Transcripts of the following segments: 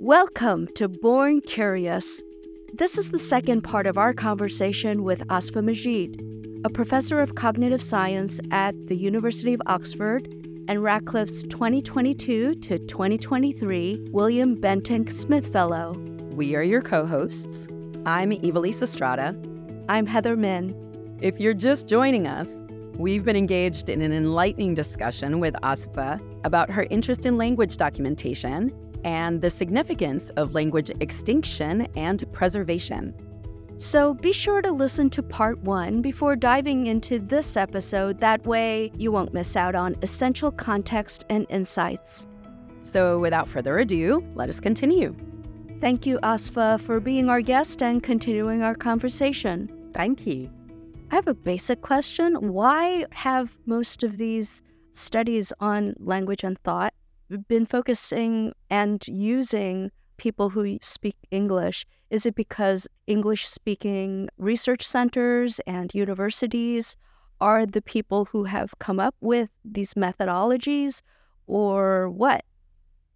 Welcome to Born Curious. This is the second part of our conversation with Asifa Majid, a professor of cognitive science at the University of Oxford and Radcliffe's 2022 to 2023 William Bentinck Smith Fellow. We are your co hosts. I'm Ivelisse Estrada. I'm Heather Min. If you're just joining us, we've been engaged in an enlightening discussion with Asifa about her interest in language documentation and the significance of language extinction and preservation. So be sure to listen to part one before diving into this episode. That way, you won't miss out on essential context and insights. So, without further ado, let us continue. Thank you, Asifa, for being our guest and continuing our conversation. Thank you. I have a basic question. Why have most of these studies on language and thought been focusing and using people who speak English? Is it because English speaking research centers and universities are the people who have come up with these methodologies, or what?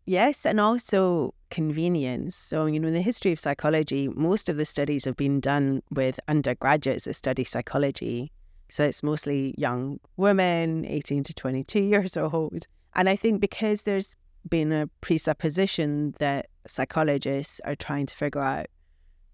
Yes, and also convenience. So, you know, in the history of psychology, most of the studies have been done with undergraduates that study psychology. So it's mostly young women, 18 to 22 years old. And I think because there's been a presupposition that psychologists are trying to figure out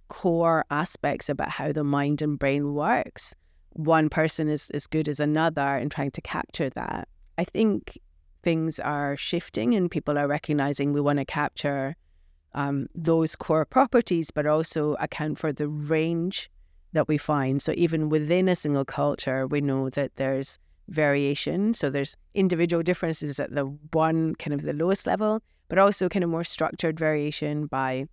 core aspects about how the mind and brain works, one person is as good as another in trying to capture that. I think things are shifting and people are recognizing we want to capture um, those core properties, but also account for the range that we find. So even within a single culture, we know that there's variation. So there's individual differences at the one kind of the lowest level, but also kind of more structured variation by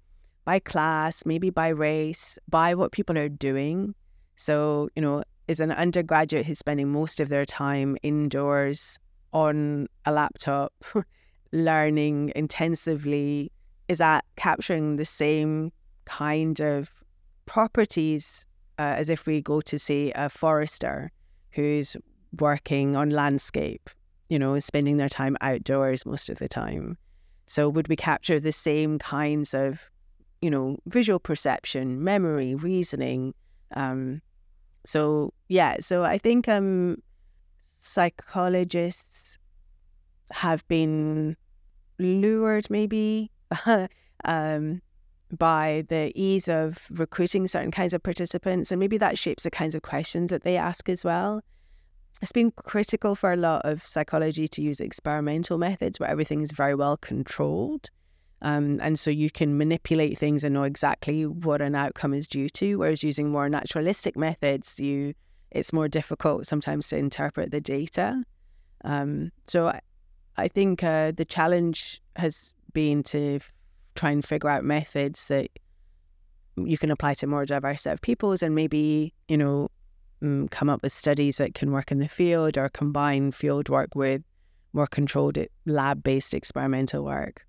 by class, maybe by race, by what people are doing. So, you know, is an undergraduate who's spending most of their time indoors on a laptop, learning intensively, is that capturing the same kind of properties uh, as if we go to, say, a forester who's working on landscape, you know, spending their time outdoors most of the time. So, would we capture the same kinds of, you know, visual perception, memory, reasoning? Um, so, yeah, so I think um, psychologists have been lured maybe um, by the ease of recruiting certain kinds of participants. And maybe that shapes the kinds of questions that they ask as well it's been critical for a lot of psychology to use experimental methods where everything is very well controlled. Um, and so you can manipulate things and know exactly what an outcome is due to. Whereas using more naturalistic methods, you it's more difficult sometimes to interpret the data. Um, so I, I think uh, the challenge has been to try and figure out methods that you can apply to more diverse set of peoples and maybe you know um, come up with studies that can work in the field or combine field work with more controlled lab based experimental work.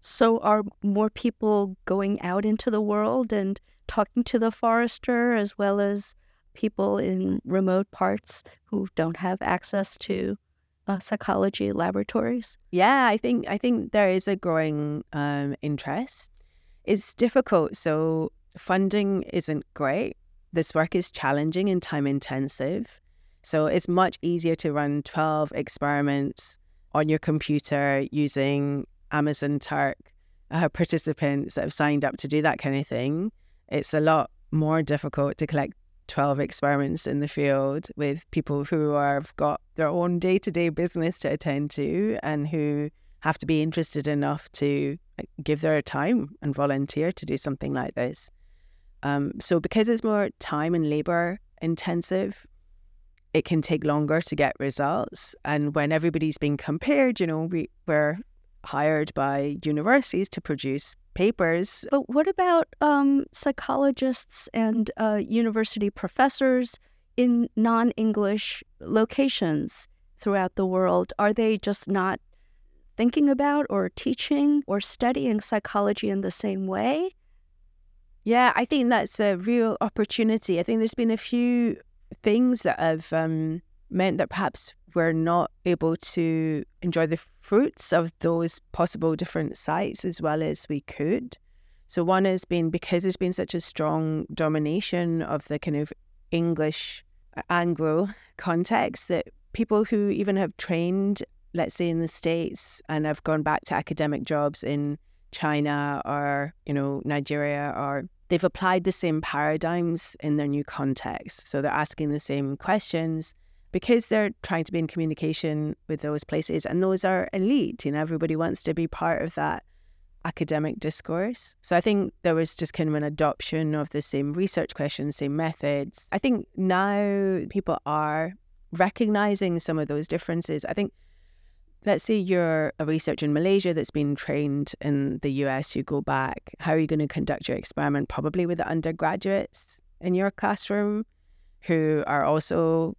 So, are more people going out into the world and talking to the forester as well as people in remote parts who don't have access to uh, psychology laboratories? Yeah, I think I think there is a growing um, interest. It's difficult, so funding isn't great this work is challenging and time intensive. So it's much easier to run 12 experiments on your computer using Amazon Turk uh, participants that have signed up to do that kind of thing. It's a lot more difficult to collect 12 experiments in the field with people who have got their own day to day business to attend to and who have to be interested enough to give their time and volunteer to do something like this. Um, so because it's more time and labor intensive, it can take longer to get results. And when everybody's being compared, you know, we, we're hired by universities to produce papers. But what about um, psychologists and uh, university professors in non English locations throughout the world? Are they just not thinking about or teaching or studying psychology in the same way? Yeah, I think that's a real opportunity. I think there's been a few things that have um, meant that perhaps we're not able to enjoy the fruits of those possible different sites as well as we could. So one has been because there's been such a strong domination of the kind of English uh, Anglo context that people who even have trained, let's say in the States and have gone back to academic jobs in China or, you know, Nigeria or they've applied the same paradigms in their new context. So they're asking the same questions because they're trying to be in communication with those places and those are elite. You know, everybody wants to be part of that academic discourse. So I think there was just kind of an adoption of the same research questions, same methods. I think now people are recognizing some of those differences. I think let's say you're a researcher in Malaysia that's been trained in the US, you go back, how are you going to conduct your experiment? Probably with the undergraduates in your classroom who are also,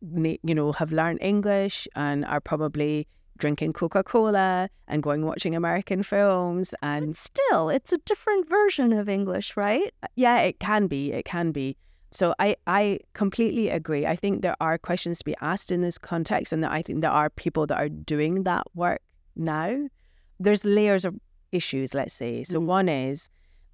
you know, have learned English and are probably drinking Coca Cola and going watching American films. And but still, it's a different version of English, right? Yeah, it can be. It can be. So I, I completely agree. I think there are questions to be asked in this context, and that I think there are people that are doing that work now. There's layers of issues, let's say. So mm one is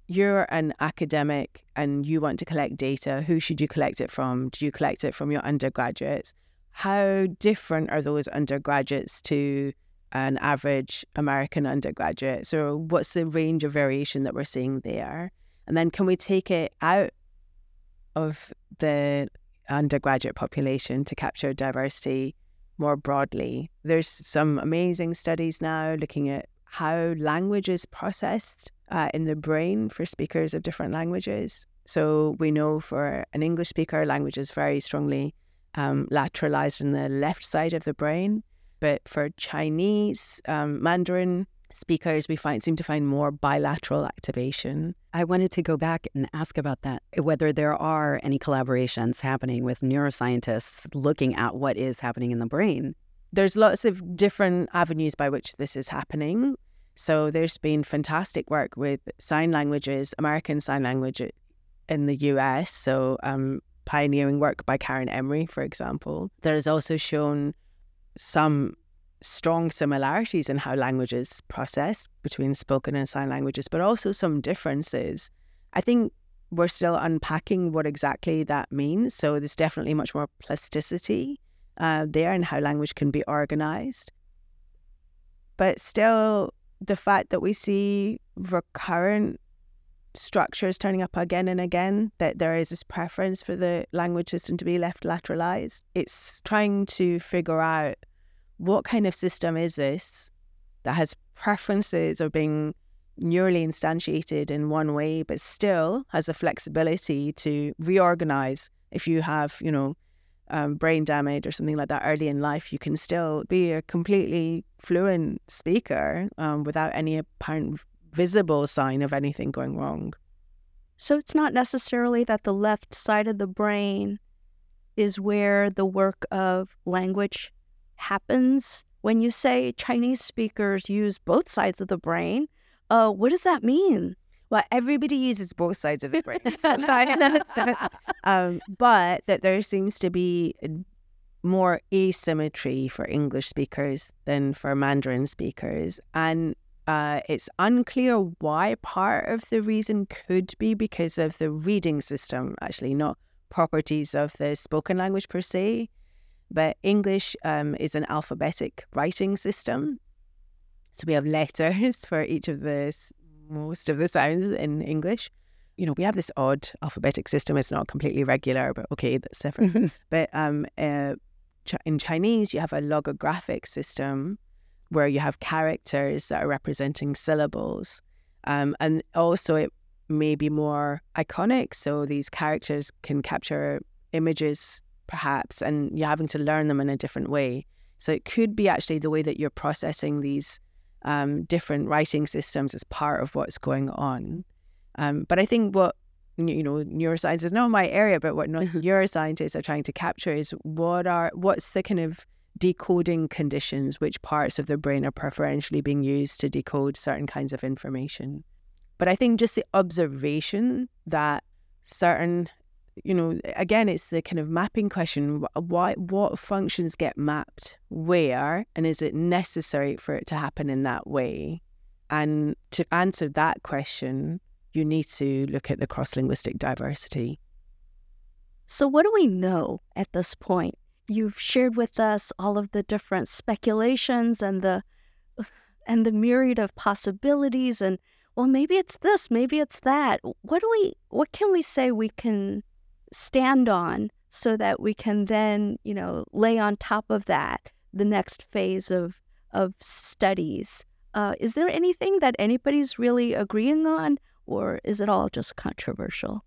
you're an academic and you want to collect data. Who should you collect it from? Do you collect it from your undergraduates? How different are those undergraduates to an average American undergraduate? So what's the range of variation that we're seeing there? And then can we take it out of the undergraduate population to capture diversity more broadly. There's some amazing studies now looking at how language is processed uh, in the brain for speakers of different languages. So we know for an English speaker, language is very strongly um, lateralized in the left side of the brain. But for Chinese, um, Mandarin, speakers we find seem to find more bilateral activation. I wanted to go back and ask about that whether there are any collaborations happening with neuroscientists looking at what is happening in the brain. There's lots of different avenues by which this is happening. So there's been fantastic work with sign languages, American Sign Language in the US. So um, pioneering work by Karen Emmorey, for example. There is also shown some strong similarities in how language is processed between spoken and sign languages, but also some differences. I think we're still unpacking what exactly that means. So there's definitely much more plasticity uh, there in how language can be organized. But still, the fact that we see recurrent structures turning up again and again, that there is this preference for the language system to be left lateralized, it's trying to figure out what kind of system is this that has preferences of being neurally instantiated in one way, but still has the flexibility to reorganize if you have, you know, um, brain damage or something like that early in life, you can still be a completely fluent speaker um, without any apparent visible sign of anything going wrong. So it's not necessarily that the left side of the brain is where the work of language happens when you say Chinese speakers use both sides of the brain. Uh, what does that mean? Well, everybody uses both sides of the brain. um, but that there seems to be more asymmetry for English speakers than for Mandarin speakers. And uh, it's unclear why part of the reason could be because of the reading system, actually, not properties of the spoken language per se. But English um, is an alphabetic writing system. So we have letters for each of the most of the sounds in English. You know, we have this odd alphabetic system. It's not completely regular, but okay, that's different. but um, uh, in Chinese, you have a logographic system where you have characters that are representing syllables. Um, and also, it may be more iconic. So these characters can capture images perhaps, and you're having to learn them in a different way. So it could be actually the way that you're processing these um, different writing systems as part of what's going on. Um, but I think what you know neuroscience is not my area, but what neuroscientists are trying to capture is what are what's the kind of decoding conditions, which parts of the brain are preferentially being used to decode certain kinds of information. But I think just the observation that certain you know, again, it's the kind of mapping question. Why, what functions get mapped where, and is it necessary for it to happen in that way? And to answer that question, you need to look at the cross linguistic diversity. So, what do we know at this point? You've shared with us all of the different speculations and the and the myriad of possibilities and well maybe it's this maybe it's that what do we what can we say we can stand on so that we can then you know lay on top of that the next phase of of studies. Uh, is there anything that anybody's really agreeing on or is it all just controversial?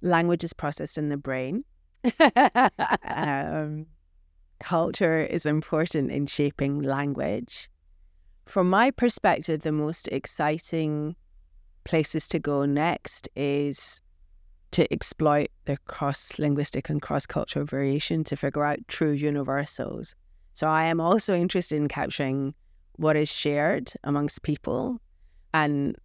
Language is processed in the brain. Um, culture is important in shaping language. From my perspective, the most exciting places to go next is to exploit the cross linguistic and cross cultural variation to figure out true universals. So I am also interested in capturing what is shared amongst people. And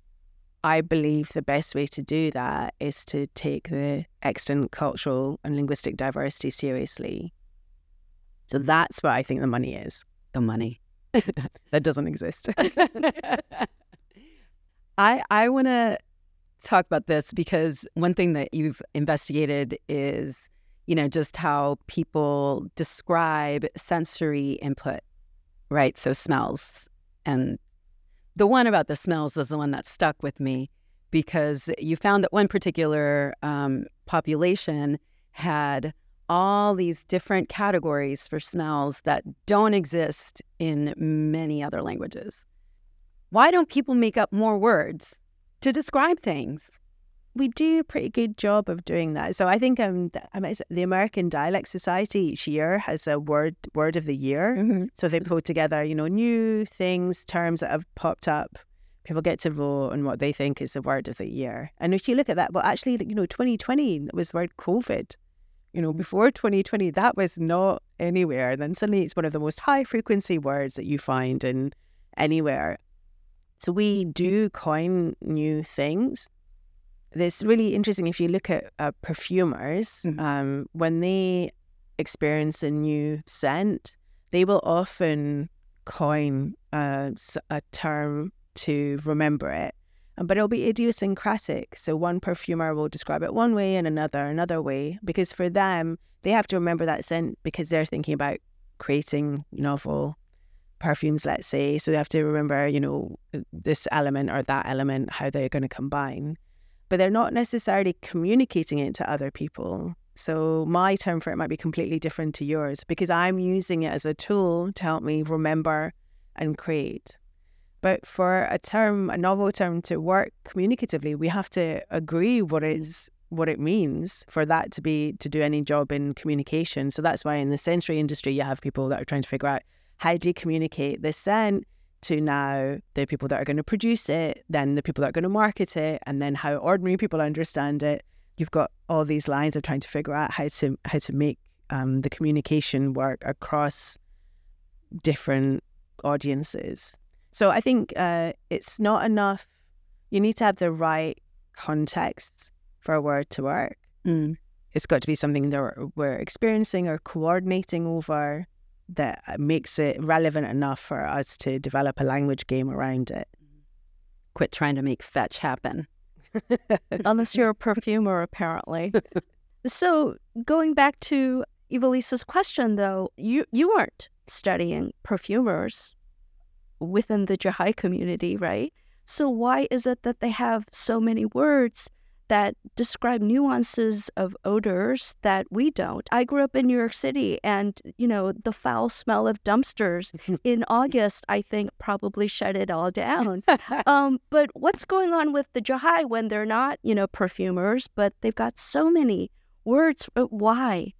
I believe the best way to do that is to take the extant cultural and linguistic diversity seriously. So that's where I think the money is. The money. that doesn't exist. I I want to talk about this because one thing that you've investigated is you know just how people describe sensory input, right? So smells and the one about the smells is the one that stuck with me because you found that one particular um, population had all these different categories for smells that don't exist in many other languages. Why don't people make up more words to describe things? We do a pretty good job of doing that. So I think um, the American Dialect Society each year has a word word of the year. Mm-hmm. So they put together, you know, new things, terms that have popped up. People get to vote on what they think is the word of the year. And if you look at that, well, actually, you know, 2020 was the word COVID you know, before 2020, that was not anywhere. Then suddenly it's one of the most high frequency words that you find in anywhere. So we do coin new things. It's really interesting if you look at uh, perfumers, mm-hmm. um, when they experience a new scent, they will often coin uh, a term to remember it but it'll be idiosyncratic. So one perfumer will describe it one way and another another way because for them they have to remember that scent because they're thinking about creating novel perfumes, let's say. So they have to remember, you know, this element or that element, how they're going to combine. But they're not necessarily communicating it to other people. So my term for it might be completely different to yours because I'm using it as a tool to help me remember and create. But for a term, a novel term to work communicatively, we have to agree what is what it means for that to be to do any job in communication. So that's why in the sensory industry you have people that are trying to figure out how do you communicate this scent to now the people that are going to produce it, then the people that are going to market it, and then how ordinary people understand it. You've got all these lines of trying to figure out how to how to make um, the communication work across different audiences. So I think uh, it's not enough. You need to have the right context for a word to work. Mm. It's got to be something that we're experiencing or coordinating over that uh, makes it relevant enough for us to develop a language game around it. Quit trying to make fetch happen. Unless you're a perfumer, apparently. so going back to Ivelisse's question, though, you you weren't studying perfumers within the Jahai community, right? So why is it that they have so many words that describe nuances of odors that we don't? I grew up in New York City and, you know, the foul smell of dumpsters in August, I think probably shut it all down. um, but what's going on with the Jahai when they're not, you know, perfumers, but they've got so many words? Uh, why?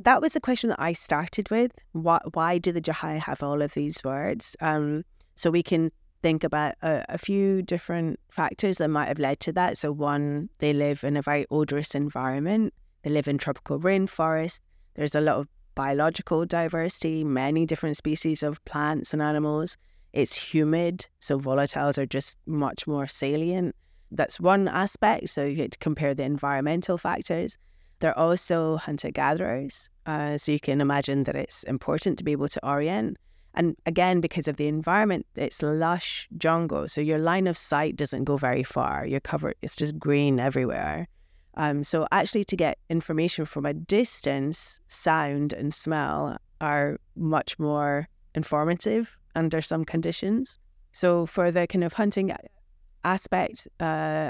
That was the question that I started with. Why, why do the Jahai have all of these words? Um, so we can think about a, a, few different factors that might have led to that. So, one, they live in a very odorous environment, they live in tropical rainforest. There's a lot of biological diversity, many different species of plants and animals. It's humid, so volatiles are just much more salient. That's one aspect. So, you get to compare the environmental factors. They're also hunter gatherers. Uh, so you can imagine that it's important to be able to orient. And again, because of the environment, it's lush jungle. So your line of sight doesn't go very far. You're covered, it's just green everywhere. Um, so actually, to get information from a distance, sound and smell are much more informative under some conditions. So for the kind of hunting aspect uh,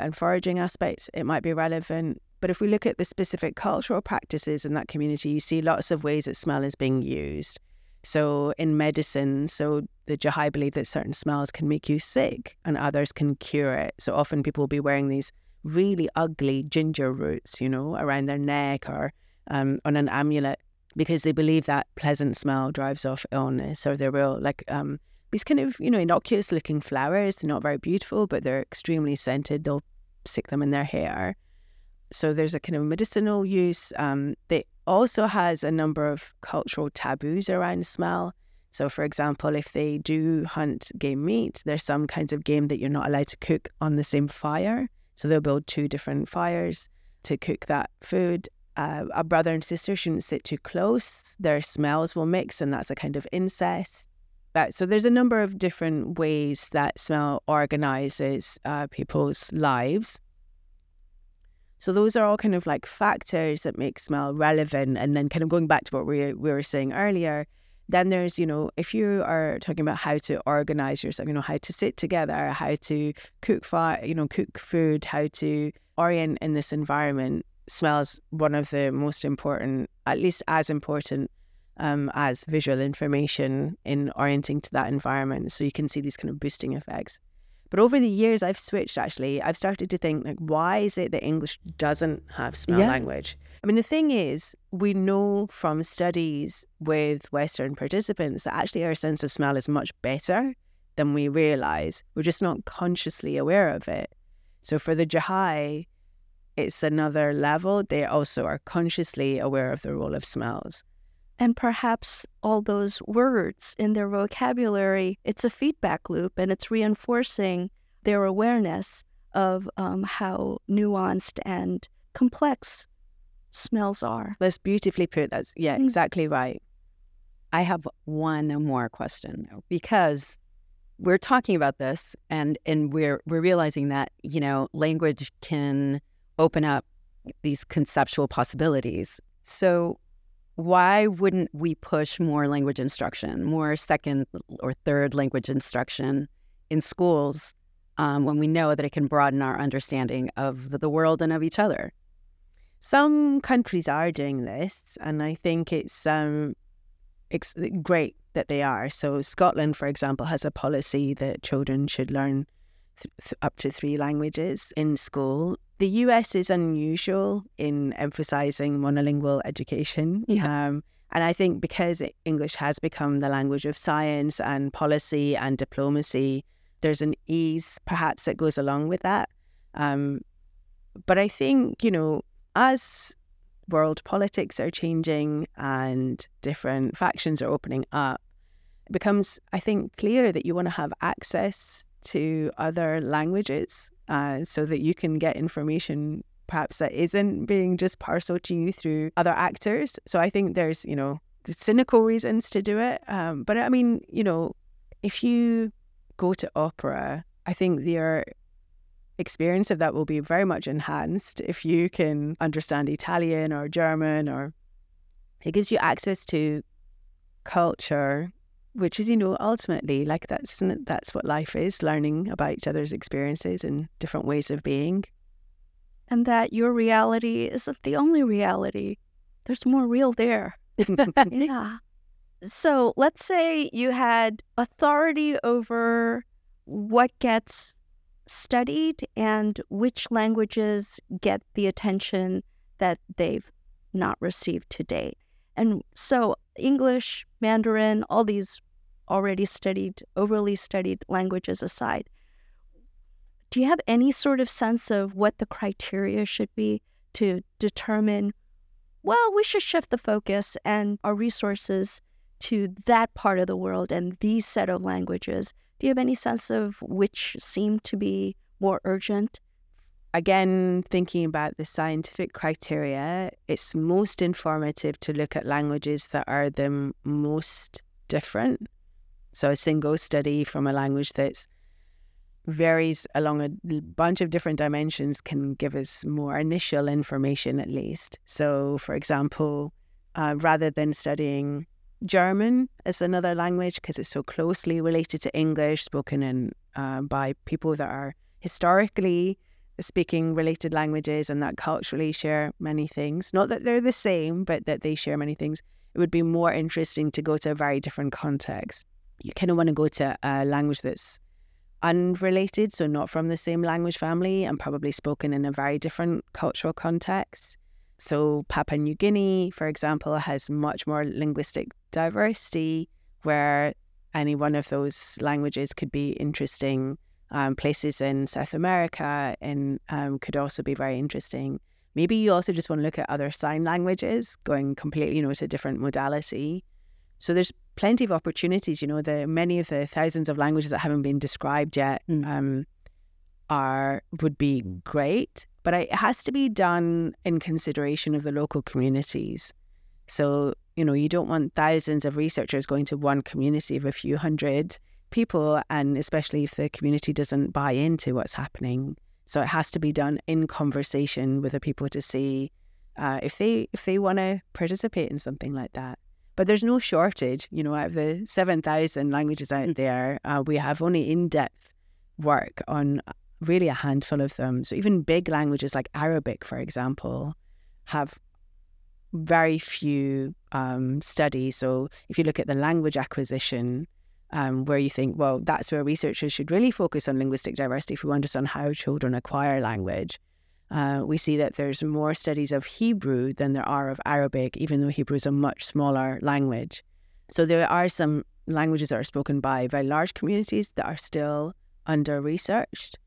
and foraging aspect, it might be relevant. But if we look at the specific cultural practices in that community, you see lots of ways that smell is being used. So in medicine, so the Jahai believe that certain smells can make you sick and others can cure it. So often people will be wearing these really ugly ginger roots, you know, around their neck or um, on an amulet because they believe that pleasant smell drives off illness or they will like um, these kind of, you know, innocuous looking flowers. They're not very beautiful, but they're extremely scented. They'll stick them in their hair. So there's a kind of medicinal use. Um, they also has a number of cultural taboos around smell. So, for example, if they do hunt game meat, there's some kinds of game that you're not allowed to cook on the same fire. So they'll build two different fires to cook that food. Uh, a brother and sister shouldn't sit too close. Their smells will mix, and that's a kind of incest. But, so there's a number of different ways that smell organizes uh, people's lives. So those are all kind of like factors that make smell relevant. And then kind of going back to what we, we were saying earlier, then there's, you know, if you are talking about how to organize yourself, you know, how to sit together, how to cook fi- you know, cook food, how to orient in this environment, smells one of the most important, at least as important um, as visual information in orienting to that environment. So you can see these kind of boosting effects. But over the years, I've switched actually. I've started to think, like, why is it that English doesn't have smell yes. language? I mean, the thing is, we know from studies with Western participants that actually our sense of smell is much better than we realize. We're just not consciously aware of it. So for the Jahai, it's another level. They also are consciously aware of the role of smells. And perhaps all those words in their vocabulary, it's a feedback loop and it's reinforcing their awareness of um, how nuanced and complex smells are. That's beautifully put. That's, yeah, mm. exactly right. I have one more question though, because we're talking about this and, and we're, we're realizing that, you know, language can open up these conceptual possibilities. So why wouldn't we push more language instruction, more second or third language instruction in schools um, when we know that it can broaden our understanding of the world and of each other? Some countries are doing this, and I think it's um, great that they are. So Scotland, for example, has a policy that children should learn th- up to three languages in school. The US is unusual in emphasizing monolingual education. Yeah. Um, and I think because English has become the language of science and policy and diplomacy, there's an ease perhaps that goes along with that. Um, but I think, you know, as world politics are changing and different factions are opening up, it becomes, I think, clear that you want to have access to other languages uh, so that you can get information perhaps that isn't being just parceled to you through other actors. So I think there's, you know, cynical reasons to do it. Um, but I mean, you know, if you go to opera, I think your experience of that will be very much enhanced if you can understand Italian or German or it gives you access to culture which is you know ultimately like that's that's what life is learning about each other's experiences and different ways of being. And that your reality isn't the only reality. There's more real there. Yeah. So let's say you had authority over what gets studied and which languages get the attention that they've not received to date. And so English, Mandarin, all these already studied, overly studied languages aside, do you have any sort of sense of what the criteria should be to determine, well, we should shift the focus and our resources to that part of the world and these set of languages? Do you have any sense of which seem to be more urgent? again, thinking about the scientific criteria, it's most informative to look at languages that are the most different. So a single study from a language that varies along a bunch of different dimensions can give us more initial information at least. So, for example, uh, rather than studying German as another language because it's so closely related to English, spoken in uh, by people that are historically speaking related languages and that culturally share many things. Not that they're the same, but that they share many things. It would be more interesting to go to a very different context. You kind of want to go to a language that's unrelated, so not from the same language family and probably spoken in a very different cultural context. So, Papua New Guinea, for example, has much more linguistic diversity, where any one of those languages could be interesting. Um, places in South America and um, could also be very interesting. Maybe you also just want to look at other sign languages, going completely, you know, to different modality. So there's plenty of opportunities. You know, the many of the thousands of languages that haven't been described yet mm. um, are would be great, but it has to be done in consideration of the local communities. So you know, you don't want thousands of researchers going to one community of a few hundred people, and especially if the community doesn't buy into what's happening. So it has to be done in conversation with the people to see uh, if they if they want to participate in something like that. But there's no shortage, you know, out of the seven thousand languages out mm. there, uh, we have only in depth work on really a handful of them. So even big languages like Arabic, for example, have very few um, studies. So if you look at the language acquisition, um, where you think, well, that's where researchers should really focus on linguistic diversity if we understand how children acquire language. Uh, we see that there's more studies of Hebrew than there are of Arabic, even though Hebrew is a much smaller language. So there are some languages that are spoken by very large communities that are still under researched.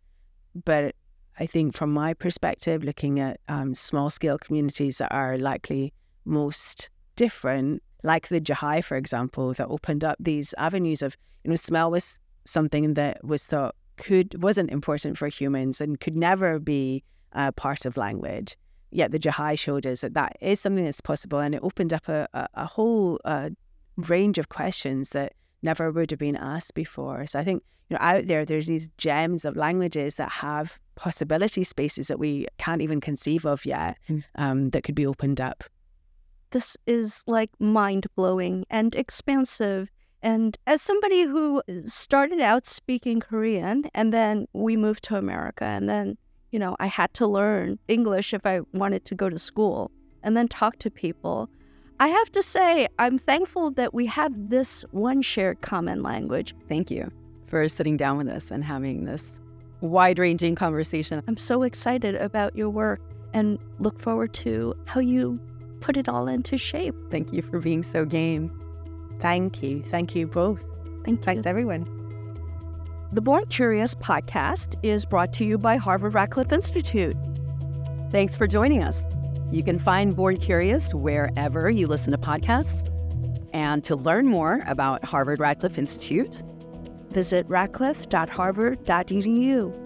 But I think from my perspective, looking at um, small scale communities that are likely most different, like the Jahai, for example, that opened up these avenues of, you know, smell was something that was thought could wasn't important for humans and could never be a part of language. Yet the Jahai showed us that that is something that's possible, and it opened up a, a, a whole uh, range of questions that never would have been asked before. So I think you know out there, there's these gems of languages that have possibility spaces that we can't even conceive of yet mm. um, that could be opened up this is like mind blowing and expansive. And as somebody who started out speaking Korean and then we moved to America and then, you know, I had to learn English if I wanted to go to school and then talk to people. I have to say, I'm thankful that we have this one shared common language. Thank you for sitting down with us and having this wide ranging conversation. I'm so excited about your work and look forward to how you put it all into shape. Thank you for being so game. Thank you. Thank you both. Thank you. Thanks, everyone. The Born Curious podcast is brought to you by Harvard Radcliffe Institute. Thanks for joining us. You can find Born Curious wherever you listen to podcasts. And to learn more about Harvard Radcliffe Institute, visit radcliffe.harvard.edu.